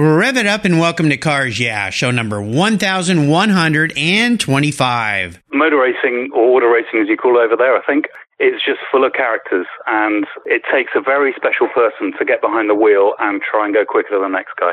Rev it up and welcome to Cars Yeah, show number 1125. Motor racing, or auto racing as you call it over there, I think, is just full of characters and it takes a very special person to get behind the wheel and try and go quicker than the next guy.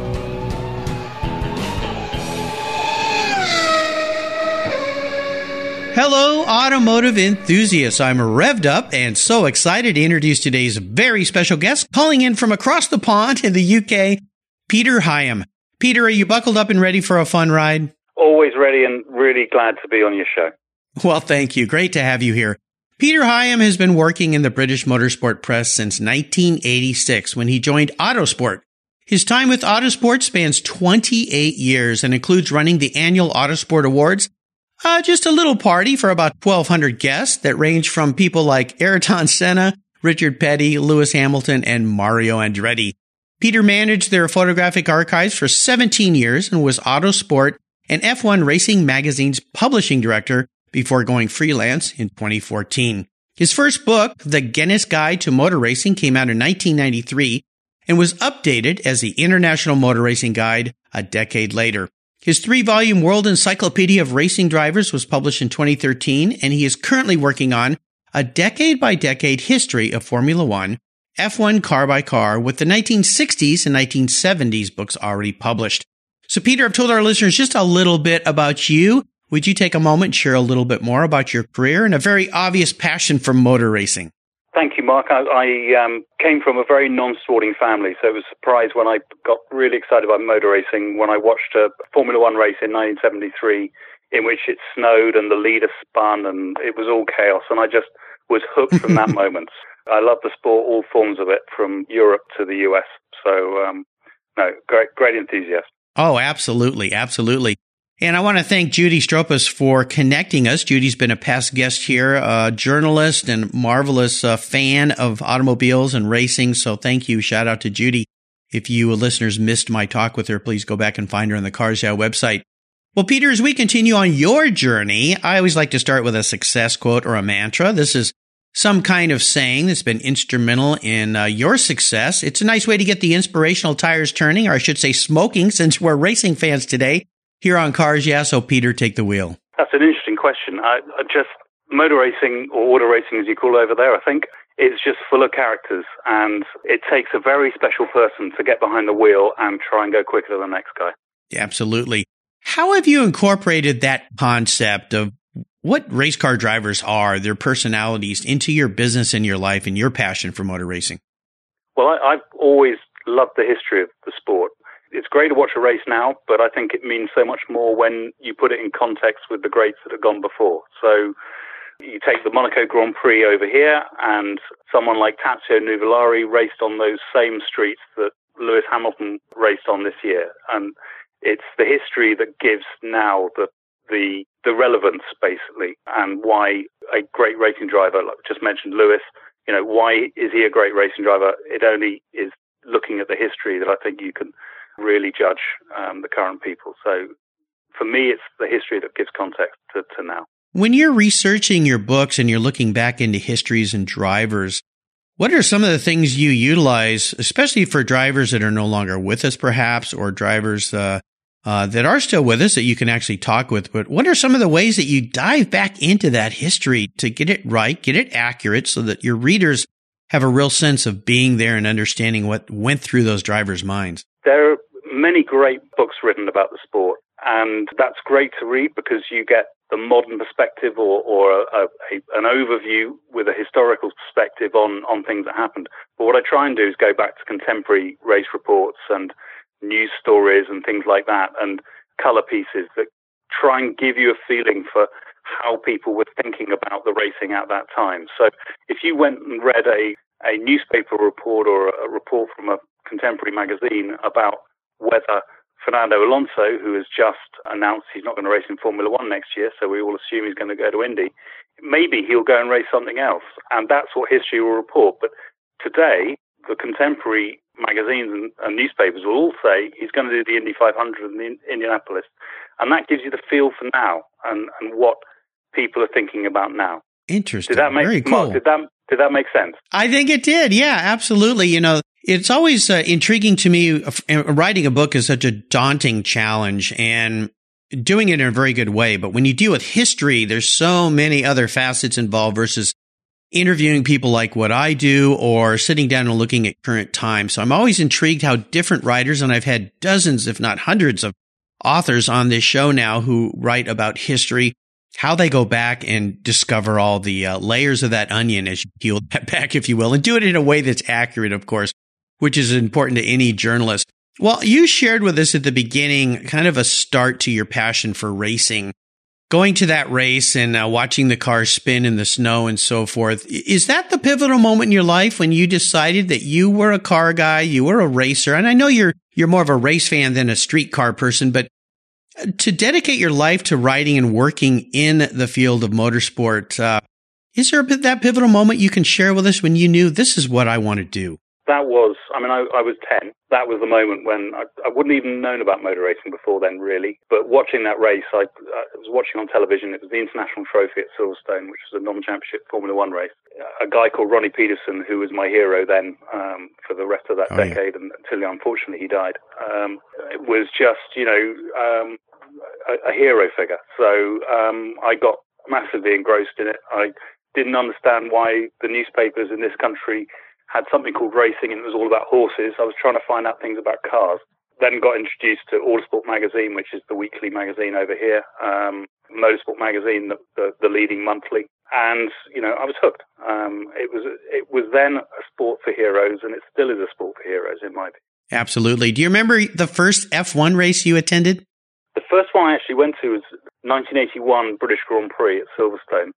Hello, automotive enthusiasts. I'm revved up and so excited to introduce today's very special guest, calling in from across the pond in the UK, Peter Higham. Peter, are you buckled up and ready for a fun ride? Always ready and really glad to be on your show. Well, thank you. Great to have you here. Peter Higham has been working in the British motorsport press since 1986 when he joined Autosport. His time with Autosport spans 28 years and includes running the annual Autosport Awards uh, just a little party for about 1,200 guests that range from people like Ayrton Senna, Richard Petty, Lewis Hamilton, and Mario Andretti. Peter managed their photographic archives for 17 years and was Autosport and F1 Racing Magazine's publishing director before going freelance in 2014. His first book, The Guinness Guide to Motor Racing, came out in 1993 and was updated as the International Motor Racing Guide a decade later. His three volume World Encyclopedia of Racing Drivers was published in 2013, and he is currently working on a decade by decade history of Formula One, F1 car by car, with the 1960s and 1970s books already published. So, Peter, I've told our listeners just a little bit about you. Would you take a moment share a little bit more about your career and a very obvious passion for motor racing? Thank you, Mark. I, I um, came from a very non-sporting family, so it was a surprise when I got really excited about motor racing when I watched a Formula One race in 1973 in which it snowed and the leader spun and it was all chaos, and I just was hooked from that moment. I love the sport, all forms of it, from Europe to the US. So, um, no, great, great enthusiast. Oh, absolutely, absolutely. And I want to thank Judy Stropus for connecting us. Judy's been a past guest here, a journalist and marvelous uh, fan of automobiles and racing. So thank you. Shout out to Judy. If you listeners missed my talk with her, please go back and find her on the Cars Yeah website. Well, Peter, as we continue on your journey, I always like to start with a success quote or a mantra. This is some kind of saying that's been instrumental in uh, your success. It's a nice way to get the inspirational tires turning, or I should say smoking, since we're racing fans today here on Cars Yeah, so Peter, take the wheel. That's an interesting question. I, I just motor racing or auto racing, as you call it over there, I think is just full of characters, and it takes a very special person to get behind the wheel and try and go quicker than the next guy. Absolutely. How have you incorporated that concept of what race car drivers are, their personalities, into your business and your life and your passion for motor racing? Well, I, I've always loved the history of the sport it's great to watch a race now, but I think it means so much more when you put it in context with the greats that have gone before. So you take the Monaco Grand Prix over here, and someone like Tazio Nuvolari raced on those same streets that Lewis Hamilton raced on this year, and it's the history that gives now the the the relevance basically, and why a great racing driver, like just mentioned Lewis, you know, why is he a great racing driver? It only is looking at the history that I think you can really judge um, the current people. So for me, it's the history that gives context to, to now. When you're researching your books and you're looking back into histories and drivers, what are some of the things you utilize, especially for drivers that are no longer with us, perhaps, or drivers uh, uh, that are still with us that you can actually talk with? But what are some of the ways that you dive back into that history to get it right, get it accurate, so that your readers have a real sense of being there and understanding what went through those drivers' minds? There many great books written about the sport, and that's great to read because you get the modern perspective or, or a, a, an overview with a historical perspective on, on things that happened. But what I try and do is go back to contemporary race reports and news stories and things like that and color pieces that try and give you a feeling for how people were thinking about the racing at that time. So if you went and read a, a newspaper report or a report from a contemporary magazine about whether Fernando Alonso, who has just announced he's not going to race in Formula One next year, so we all assume he's going to go to Indy, maybe he'll go and race something else. And that's what history will report. But today, the contemporary magazines and, and, newspapers will all say he's going to do the Indy 500 in the Indianapolis, and that gives you the feel for now and, and what people are thinking about now. Interesting. Did that make Very cool. did that did that make sense? I think it did. Yeah, absolutely. You know, it's always uh, intriguing to me. Uh, writing a book is such a daunting challenge, and doing it in a very good way. But when you deal with history, there's so many other facets involved versus interviewing people like what I do or sitting down and looking at current time. So I'm always intrigued how different writers, and I've had dozens, if not hundreds of authors on this show now who write about history, how they go back and discover all the uh, layers of that onion as you peel that back, if you will, and do it in a way that's accurate, of course, which is important to any journalist. Well, you shared with us at the beginning kind of a start to your passion for racing going to that race and uh, watching the car spin in the snow and so forth. Is that the pivotal moment in your life when you decided that you were a car guy, you were a racer? And I know you're you're more of a race fan than a street car person, but to dedicate your life to writing and working in the field of motorsport, uh, is there that pivotal moment you can share with us when you knew this is what I want to do? That was, I mean, I, I was 10. That was the moment when I, I, wouldn't even known about motor racing before then, really. But watching that race, I, I, was watching on television. It was the International Trophy at Silverstone, which was a non-championship Formula One race. A guy called Ronnie Peterson, who was my hero then um, for the rest of that oh, decade, yeah. and until unfortunately he died, um, was just, you know, um, a, a, hero figure. So um, I got massively engrossed in it. I didn't understand why the newspapers in this country had something called racing and it was all about horses. I was trying to find out things about cars. Then got introduced to Autosport magazine, which is the weekly magazine over here, um, Motorsport magazine, the, the, the, leading monthly, and you know I was hooked. Um, it was it was then a sport for heroes, and it still is a sport for heroes in my opinion. Absolutely. Do you remember the first F1 race you attended? The first one I actually went to was 1981 British Grand Prix at Silverstone.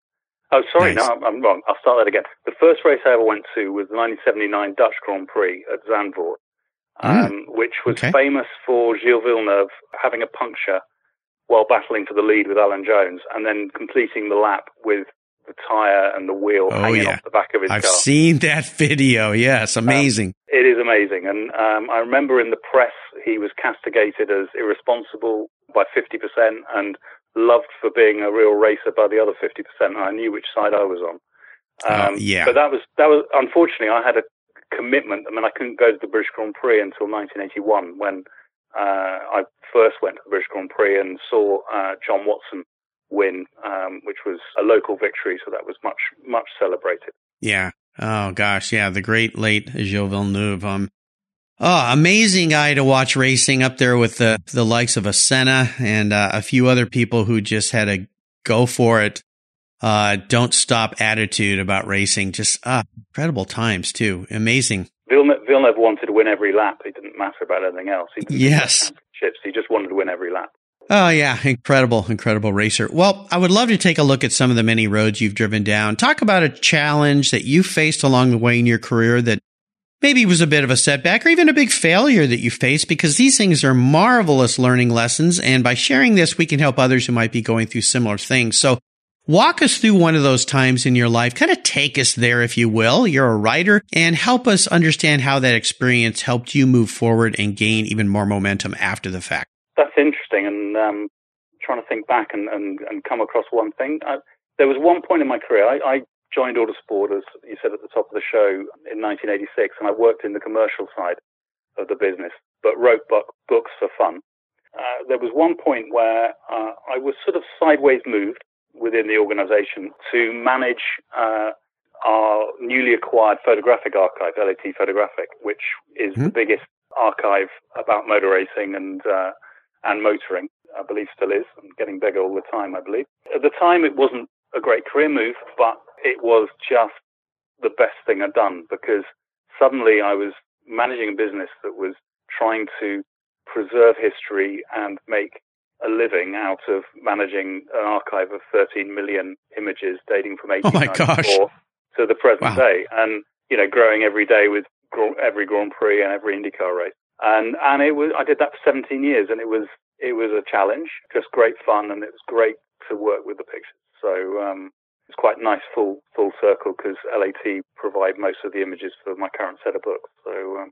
Oh, sorry, nice. no, I'm, I'm, wrong. I'll start that again. The first race I ever went to was the 1979 Dutch Grand Prix at Zandvoort, um, which was okay. famous for Gilles Villeneuve having a puncture while battling for the lead with Alan Jones, and then completing the lap with the tire and the wheel oh, hanging yeah. off the back of his I've car. I've seen that video. Yes, um, amazing. Um, it is amazing, and um, I remember in the press he was castigated as irresponsible by 50% and loved for being a real racer by the other 50%. And I knew which side I was on. Oh, um, yeah. But that was, that was, unfortunately, I had a commitment. I mean, I couldn't go to the British Grand Prix until 1981 when uh, I first went to the British Grand Prix and saw uh, John Watson win, um, which was a local victory. So that was much, much celebrated. Yeah. Oh gosh. Yeah. The great late Gilles Villeneuve. Um, Oh, amazing guy to watch racing up there with the, the likes of a Senna and uh, a few other people who just had a go for it, uh, don't stop attitude about racing. Just uh, incredible times too. Amazing. Villeneuve, Villeneuve wanted to win every lap. It didn't matter about anything else. He yes. He just wanted to win every lap. Oh yeah, incredible, incredible racer. Well, I would love to take a look at some of the many roads you've driven down. Talk about a challenge that you faced along the way in your career that maybe it was a bit of a setback or even a big failure that you faced because these things are marvelous learning lessons. And by sharing this, we can help others who might be going through similar things. So walk us through one of those times in your life. Kind of take us there, if you will. You're a writer and help us understand how that experience helped you move forward and gain even more momentum after the fact. That's interesting. And um, trying to think back and, and, and come across one thing. I, there was one point in my career, I, I joined Autosport, as you said at the top of the show, in 1986, and I worked in the commercial side of the business, but wrote book, books for fun. Uh, there was one point where uh, I was sort of sideways moved within the organization to manage uh, our newly acquired photographic archive, LAT Photographic, which is mm-hmm. the biggest archive about motor racing and uh, and motoring. I believe still is, and getting bigger all the time. I believe at the time it wasn't a great career move, but it was just the best thing I'd done because suddenly I was managing a business that was trying to preserve history and make a living out of managing an archive of 13 million images dating from 1894 to the present wow. day, and you know, growing every day with every Grand Prix and every IndyCar race. And and it was I did that for 17 years, and it was it was a challenge, just great fun, and it was great to work with the pictures. So um, it's quite nice full full circle because LAT provide most of the images for my current set of books. So um,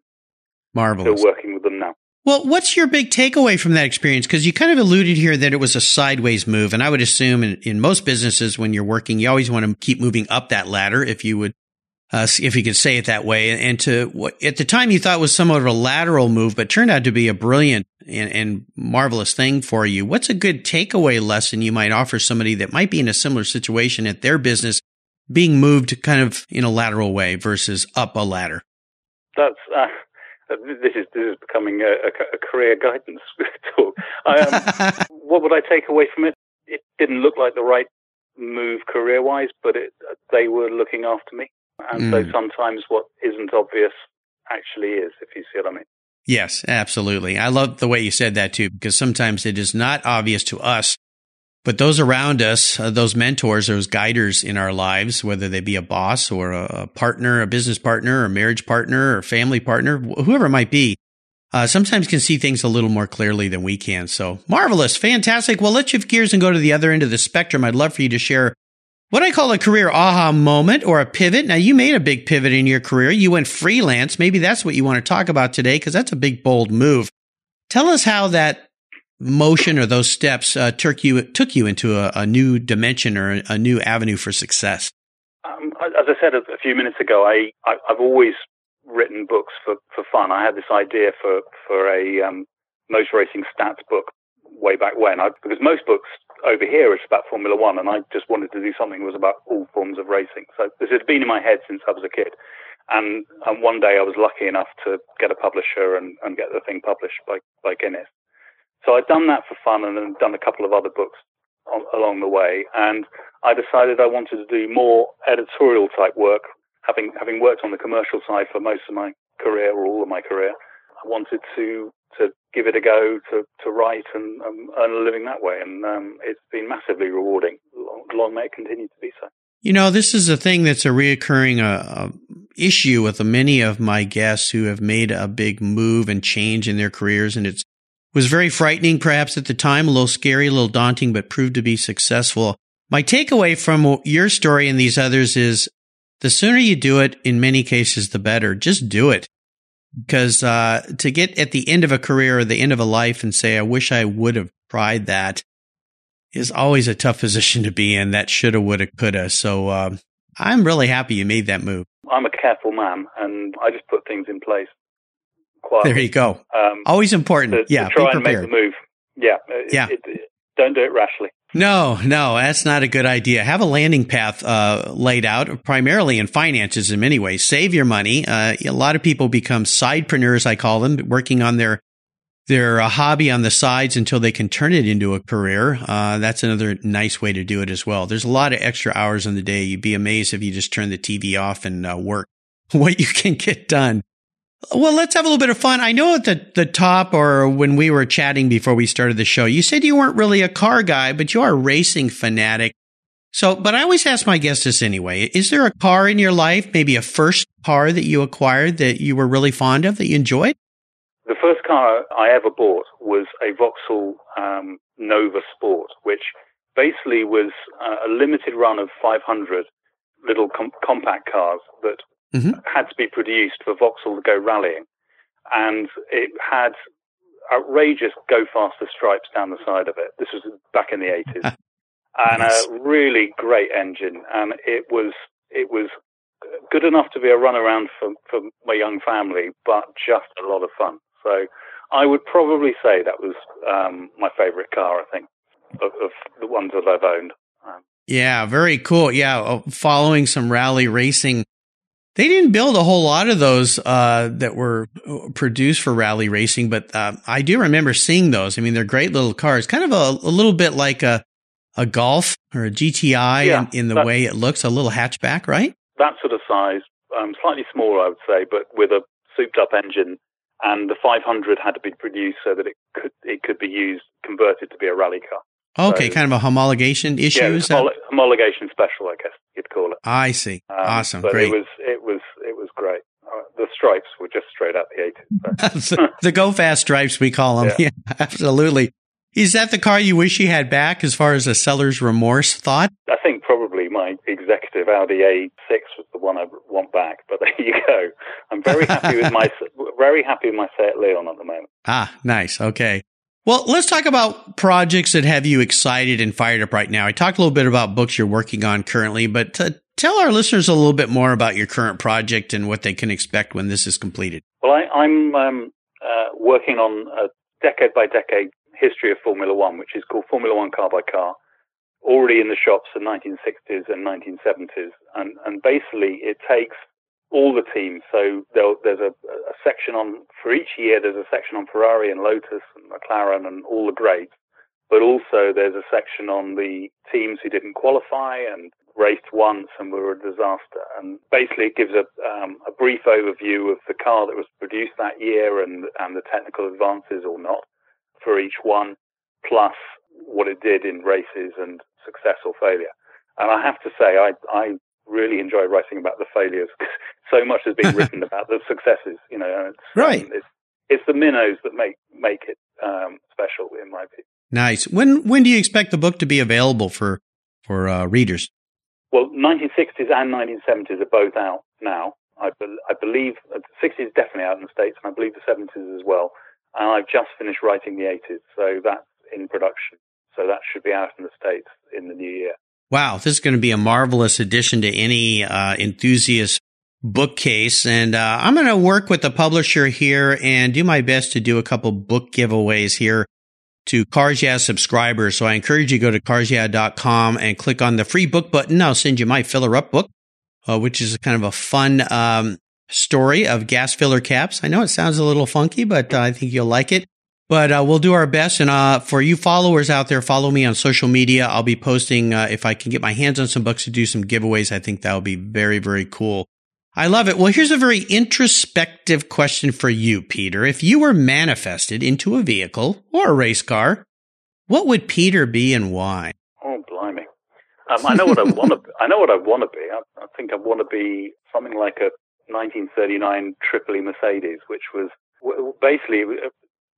marvelous. Still working with them now. Well, what's your big takeaway from that experience? Because you kind of alluded here that it was a sideways move, and I would assume in, in most businesses when you're working, you always want to keep moving up that ladder, if you would, uh, if you could say it that way. And to what at the time you thought was somewhat of a lateral move, but turned out to be a brilliant and, and marvelous thing for you. What's a good takeaway lesson you might offer somebody that might be in a similar situation at their business, being moved kind of in a lateral way versus up a ladder? That's. Uh this is this is becoming a, a, a career guidance talk. Um, what would I take away from it? It didn't look like the right move career wise, but it, they were looking after me, and mm. so sometimes what isn't obvious actually is. If you see what I mean. Yes, absolutely. I love the way you said that too, because sometimes it is not obvious to us but those around us, uh, those mentors, those guiders in our lives, whether they be a boss or a, partner, a business partner, a marriage partner, or family partner, whoever it might be, uh, sometimes can see things a little more clearly than we can. So marvelous, fantastic. Well, let's shift gears and go to the other end of the spectrum. I'd love for you to share what I call a career aha moment or a pivot. Now, you made a big pivot in your career. You went freelance. Maybe that's what you want to talk about today because that's a big, bold move. Tell us how that motion or those steps uh, took you took you into a, a, new dimension or a new avenue for success? Um, as I said a, few minutes ago, I, I have always written books for, for fun. I had this idea for for a um, motor racing stats book way back when, I, because most books over here it's about Formula One, and I just wanted to do something that was about all forms of racing. So this had been in my head since I was a kid. And, and one day I was lucky enough to get a publisher and, and get the thing published by, by Guinness. So I'd done that for fun and then done a couple of other books on, along the way. And I decided I wanted to do more editorial type work. Having, having worked on the commercial side for most of my career or all of my career, I wanted to, to give it a go to, to write and um, earn a living that way. And um, it's been massively rewarding. Long, long, may it continue to be so. You know, this is a thing that's a reoccurring uh, uh, issue with many of my guests who have made a big move and change in their careers. And it's was very frightening, perhaps at the time, a little scary, a little daunting, but proved to be successful. My takeaway from your story and these others is the sooner you do it, in many cases, the better. Just do it. Because uh, to get at the end of a career or the end of a life and say, I wish I would have tried that is always a tough position to be in. That shoulda, woulda, coulda. So uh, I'm really happy you made that move. I'm a careful man and I just put things in place there you go. Um, Always important. To, yeah. To try and make the move. Yeah. Yeah. It, it, don't do it rashly. No, no, that's not a good idea. Have a landing path uh, laid out, primarily in finances in many ways. Save your money. Uh, a lot of people become sidepreneurs, I call them, working on their their uh, hobby on the sides until they can turn it into a career. Uh, that's another nice way to do it as well. There's a lot of extra hours in the day. You'd be amazed if you just turn the TV off and uh, work what you can get done. Well, let's have a little bit of fun. I know at the, the top or when we were chatting before we started the show, you said you weren't really a car guy, but you are a racing fanatic. So, but I always ask my guests this anyway. Is there a car in your life, maybe a first car that you acquired that you were really fond of that you enjoyed? The first car I ever bought was a Vauxhall um, Nova Sport, which basically was a limited run of 500 little com- compact cars that mm-hmm. had to be produced for Vauxhall to go rallying. And it had outrageous go faster stripes down the side of it. This was back in the 80s. and nice. a really great engine. And it was, it was good enough to be a run around for, for my young family, but just a lot of fun. So I would probably say that was um, my favorite car, I think, of, of the ones that I've owned. Um, yeah, very cool. Yeah, uh, following some rally racing they didn't build a whole lot of those uh, that were produced for rally racing, but uh, I do remember seeing those. I mean, they're great little cars, kind of a, a little bit like a a Golf or a GTI yeah, in, in, the way it looks, a little hatchback, right? That sort of size, um, slightly smaller, I would say, but with a souped up engine. And the 500 had to be produced so that it could it could be used converted to be a rally car. Okay, so, kind of a homologation issue. Yeah, homol- homologation special, I guess you'd call it. I see. Um, awesome, but great. It was it was it was great. Uh, the stripes were just straight out the eighties. So. the go fast stripes, we call them. Yeah, yeah absolutely. Is that the car you wish you had back as far as a seller's remorse thought? I think probably my executive Audi A6 was the one I want back, but there you go. I'm very happy with my very happy with my Seat Leon at the moment. Ah, nice. Okay. Well, let's talk about projects that have you excited and fired up right now. I talked a little bit about books you're working on currently, but tell our listeners a little bit more about your current project and what they can expect when this is completed. Well, I, am um, uh, working on a decade by decade history of Formula One, which is called Formula One Car by Car, already in the shops in 1960s and 1970s. And, and basically, it takes all the teams. So there's a, a, section on, for each year, there's a section on Ferrari and Lotus and McLaren and all the grades. But also there's a section on the teams who didn't qualify and raced once and were a disaster. And basically it gives a, um, a brief overview of the car that was produced that year and, and the technical advances or not for each one, plus what it did in races and success or failure. And I have to say, I, I really enjoy writing about the failures because so much has been written about the successes. You know, it's, right. Um, it's, it's, the minnows that make make it um, special, in my view. Nice. When when do you expect the book to be available for for uh, readers? Well, 1960s and 1970s are both out now. I, be- I believe the uh, 60s is definitely out in the States, and I believe the 70s as well. And I've just finished writing the 80s, so that's in production. So that should be out in the States in the new year. Wow, this is going to be a marvelous addition to any uh, enthusiast bookcase. And uh, I'm going to work with the publisher here and do my best to do a couple book giveaways here to Cars Yeah subscribers. So I encourage you to go to carsyeah.com and click on the free book button. I'll send you my filler up book, uh, which is kind of a fun um, story of gas filler caps. I know it sounds a little funky, but uh, I think you'll like it. But uh, we'll do our best. And uh, for you followers out there, follow me on social media. I'll be posting uh, if I can get my hands on some books to do some giveaways. I think that will be very, very cool. I love it. Well, here's a very introspective question for you, Peter. If you were manifested into a vehicle or a race car, what would Peter be and why? Oh, blimey! Um, I know what I want to. I know what I want to be. I, I think I want to be something like a 1939 Tripoli Mercedes, which was basically uh,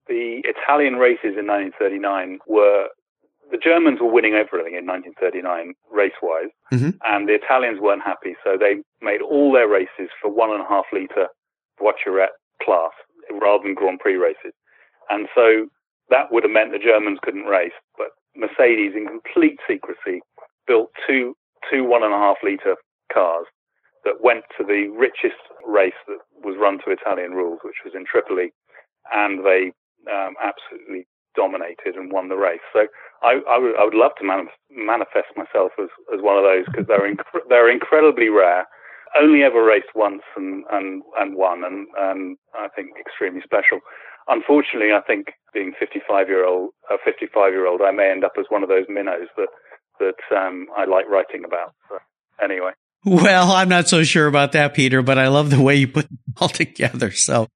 the Italian races in 1939 were the Germans were winning everything in 1939 race wise, mm-hmm. and the Italians weren't happy, so they made all their races for one and a half litre voiturette class rather than Grand Prix races. And so that would have meant the Germans couldn't race, but Mercedes, in complete secrecy, built two two one and a half litre cars that went to the richest race that was run to Italian rules, which was in Tripoli, and they um, absolutely dominated and won the race. So I, I, would, love to man- manifest myself as, as one of those because they're inc- they're incredibly rare. Only ever raced once and and and won, and and I think extremely special. Unfortunately, I think being 55 year old a 55 year old, I may end up as one of those minnows that that um, I like writing about. So anyway. Well, I'm not so sure about that, Peter, but I love the way you put it all together. So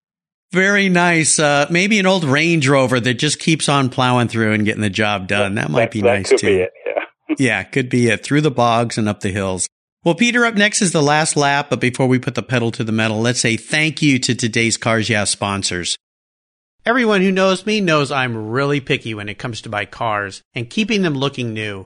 very nice. Uh, maybe an old Range Rover that just keeps on plowing through and getting the job done. That might be that nice could too. Be it, yeah. yeah, could be it. Through the bogs and up the hills. Well, Peter, up next is the last lap, but before we put the pedal to the metal, let's say thank you to today's Cars Yeah sponsors. Everyone who knows me knows I'm really picky when it comes to my cars and keeping them looking new.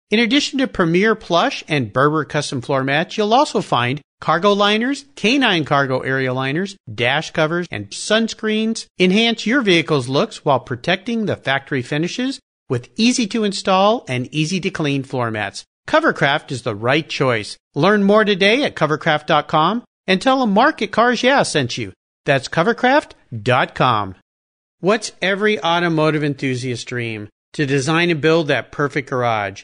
In addition to Premier Plush and Berber custom floor mats, you'll also find cargo liners, canine cargo area liners, dash covers, and sunscreens. Enhance your vehicle's looks while protecting the factory finishes with easy to install and easy to clean floor mats. Covercraft is the right choice. Learn more today at covercraft.com and tell them Market Cars Yeah sent you. That's covercraft.com. What's every automotive enthusiast dream? To design and build that perfect garage.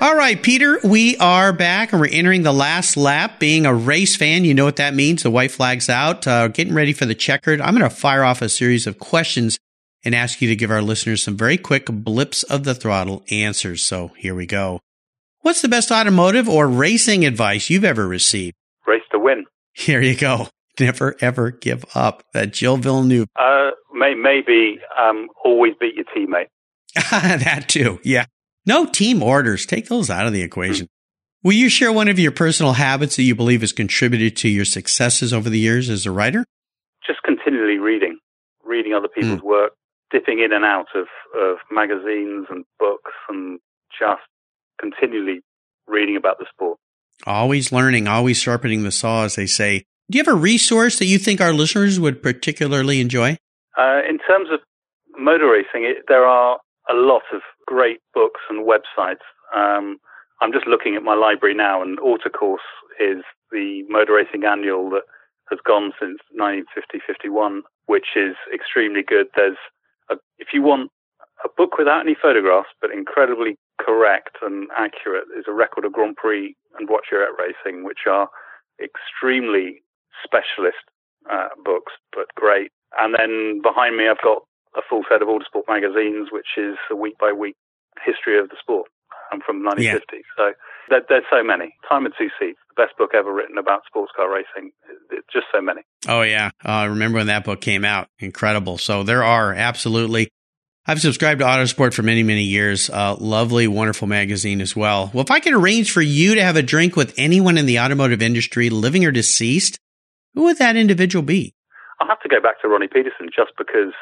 All right, Peter, we are back and we're entering the last lap. Being a race fan, you know what that means. The white flag's out. Uh, getting ready for the checkered. I'm going to fire off a series of questions and ask you to give our listeners some very quick blips of the throttle answers. So here we go. What's the best automotive or racing advice you've ever received? Race to win. Here you go. Never ever give up. That Gilles Villeneuve. Uh, may, maybe um, always beat your teammate. that too. Yeah. No team orders. Take those out of the equation. Will you share one of your personal habits that you believe has contributed to your successes over the years as a writer? Just continually reading, reading other people's mm. work, dipping in and out of, of magazines and books and just continually reading about the sport. Always learning, always sharpening the saw, as they say. Do you have a resource that you think our listeners would particularly enjoy? Uh, in terms of motor racing, it, there are a lot of great books and websites. Um, I'm just looking at my library now, and Autocourse is the motor racing annual that has gone since 1950-51, which is extremely good. There's a, if you want a book without any photographs, but incredibly correct and accurate, is a record of Grand Prix and Voiturette racing, which are extremely specialist uh, books, but great. And then behind me, I've got a full set of Autosport magazines, which is a week by week history of the sport. I'm from 1950, yeah. so there, there's so many. Time and Two Seats, the best book ever written about sports car racing. It's just so many. Oh yeah, uh, I remember when that book came out. Incredible. So there are absolutely. I've subscribed to Autosport for many, many years. Uh, lovely, wonderful magazine as well. Well, if I could arrange for you to have a drink with anyone in the automotive industry, living or deceased, who would that individual be? I'll have to go back to Ronnie Peterson just because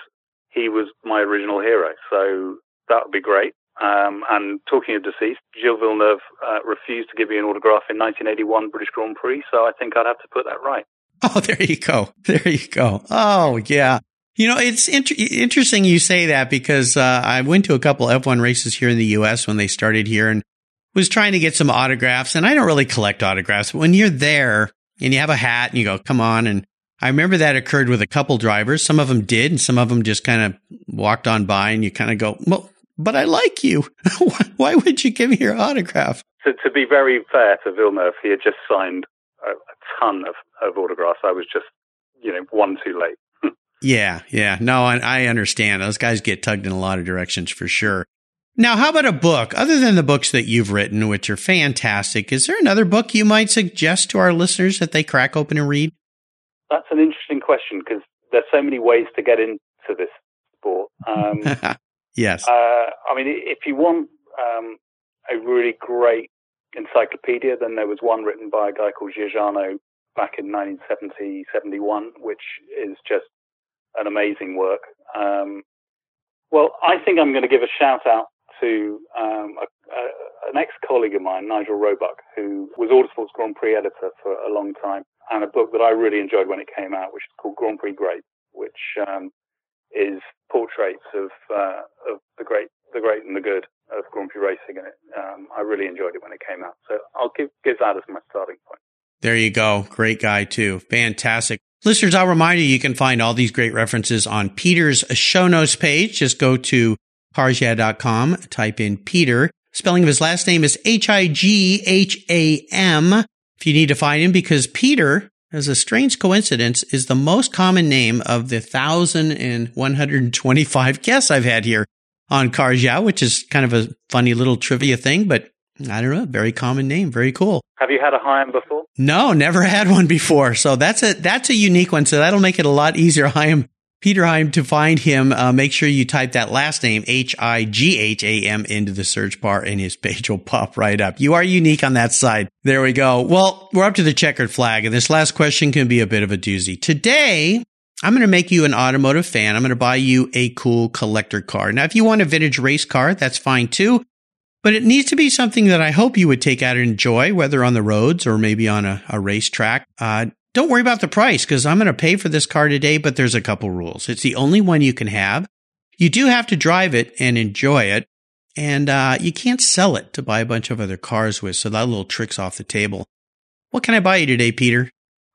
he was my original hero. So that would be great. Um, and talking of deceased, Gilles Villeneuve uh, refused to give me an autograph in 1981 British Grand Prix, so I think I'd have to put that right. Oh, there you go. There you go. Oh, yeah. You know, it's inter- interesting you say that because uh, I went to a couple F1 races here in the U.S. when they started here and was trying to get some autographs. And I don't really collect autographs, but when you're there and you have a hat and you go, come on, and I remember that occurred with a couple drivers. Some of them did, and some of them just kind of walked on by, and you kind of go, well, but I like you. Why would you give me your autograph? To, to be very fair to Villeneuve, he had just signed a, a ton of, of autographs. I was just, you know, one too late. yeah, yeah. No, I, I understand. Those guys get tugged in a lot of directions for sure. Now, how about a book? Other than the books that you've written, which are fantastic, is there another book you might suggest to our listeners that they crack open and read? That's an interesting question because there's so many ways to get into this sport. Um, yes. Uh, I mean, if you want um, a really great encyclopedia, then there was one written by a guy called Georgano back in 1970, 71, which is just an amazing work. Um, well, I think I'm going to give a shout out to um, a, a, an ex-colleague of mine, Nigel Roebuck, who was Autosport's Grand Prix editor for a long time and a book that I really enjoyed when it came out, which is called Grand Prix Great, which um, is portraits of uh, of the great, the great and the good of Grand Prix racing, and it, um, I really enjoyed it when it came out. So I'll give give that as my starting point. There you go, great guy too, fantastic. Listeners, I'll remind you, you can find all these great references on Peter's show notes page. Just go to carsyeah.com, type in Peter. Spelling of his last name is H-I-G-H-A-M. If you need to find him, because Peter, as a strange coincidence, is the most common name of the 1,125 guests I've had here on Cars Yeah, which is kind of a funny little trivia thing, but I don't know, very common name, very cool. Have you had a Higham before? No, never had one before. So that's a that's a unique one. So that'll make it a lot easier. Higham Peter Higham, to find him, uh, make sure you type that last name, H-I-G-H-A-M, into the search bar and his page will pop right up. You are unique on that side. There we go. Well, we're up to the checkered flag and this last question can be a bit of a doozy. Today, I'm going to make you an automotive fan. I'm going to buy you a cool collector car. Now, if you want a vintage race car, that's fine too. But it needs to be something that I hope you would take out and enjoy, whether on the roads or maybe on a, a racetrack. Uh, don't worry about the price because I'm going to pay for this car today, but there's a couple rules. It's the only one you can have. You do have to drive it and enjoy it. And uh, you can't sell it to buy a bunch of other cars with. So that little trick's off the table. What can I buy you today, Peter?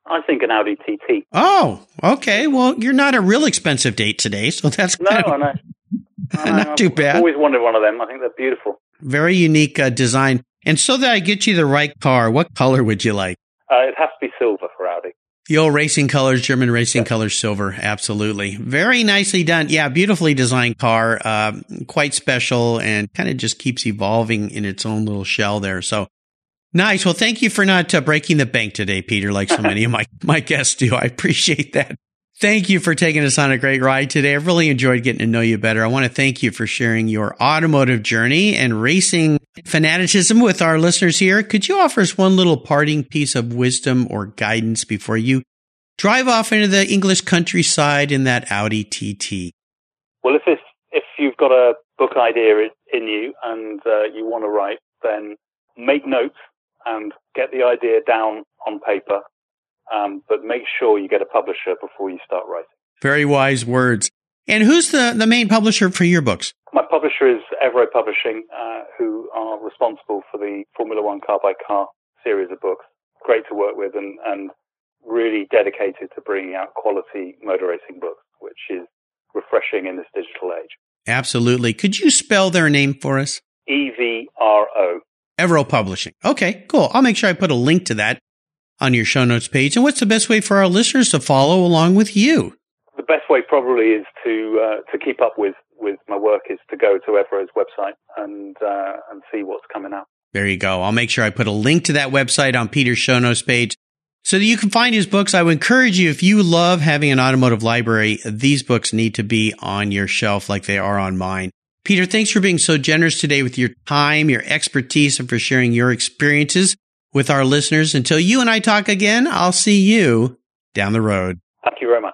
I think an Audi TT. Oh, okay. Well, you're not a real expensive date today, so that's no, I know. I know. not too bad. I've always wanted one of them. I think they're beautiful. Very unique uh, design. And so that I get you the right car, what color would you like? Uh, it has to be silver for Audi. The old racing colors, German racing colors, silver. Absolutely. Very nicely done. Yeah, beautifully designed car. Uh, quite special and kind of just keeps evolving in its own little shell there. So nice. Well, thank you for not uh, breaking the bank today, Peter, like so many of my, my guests do. I appreciate that. Thank you for taking us on a great ride today. I've really enjoyed getting to know you better. I want to thank you for sharing your automotive journey and racing fanaticism with our listeners here. Could you offer us one little parting piece of wisdom or guidance before you drive off into the English countryside in that Audi TT? Well, if it's, if you've got a book idea in you and uh, you want to write, then make notes and get the idea down on paper um, but make sure you get a publisher before you start writing. Very wise words. And who's the, the main publisher for your books? My publisher is Evro Publishing, uh, who are responsible for the Formula One car by car series of books. Great to work with and, and really dedicated to bringing out quality motor racing books, which is refreshing in this digital age. Absolutely. Could you spell their name for us? E V R O. Evro Publishing. Okay, cool. I'll make sure I put a link to that on your show notes page. And what's the best way for our listeners to follow along with you? The best way probably is to uh, to keep up with, with my work is to go to Evro's website and uh, and see what's coming out. There you go. I'll make sure I put a link to that website on Peter's show notes page so that you can find his books. I would encourage you, if you love having an automotive library, these books need to be on your shelf like they are on mine. Peter, thanks for being so generous today with your time, your expertise, and for sharing your experiences with our listeners. Until you and I talk again, I'll see you down the road. Thank you very much.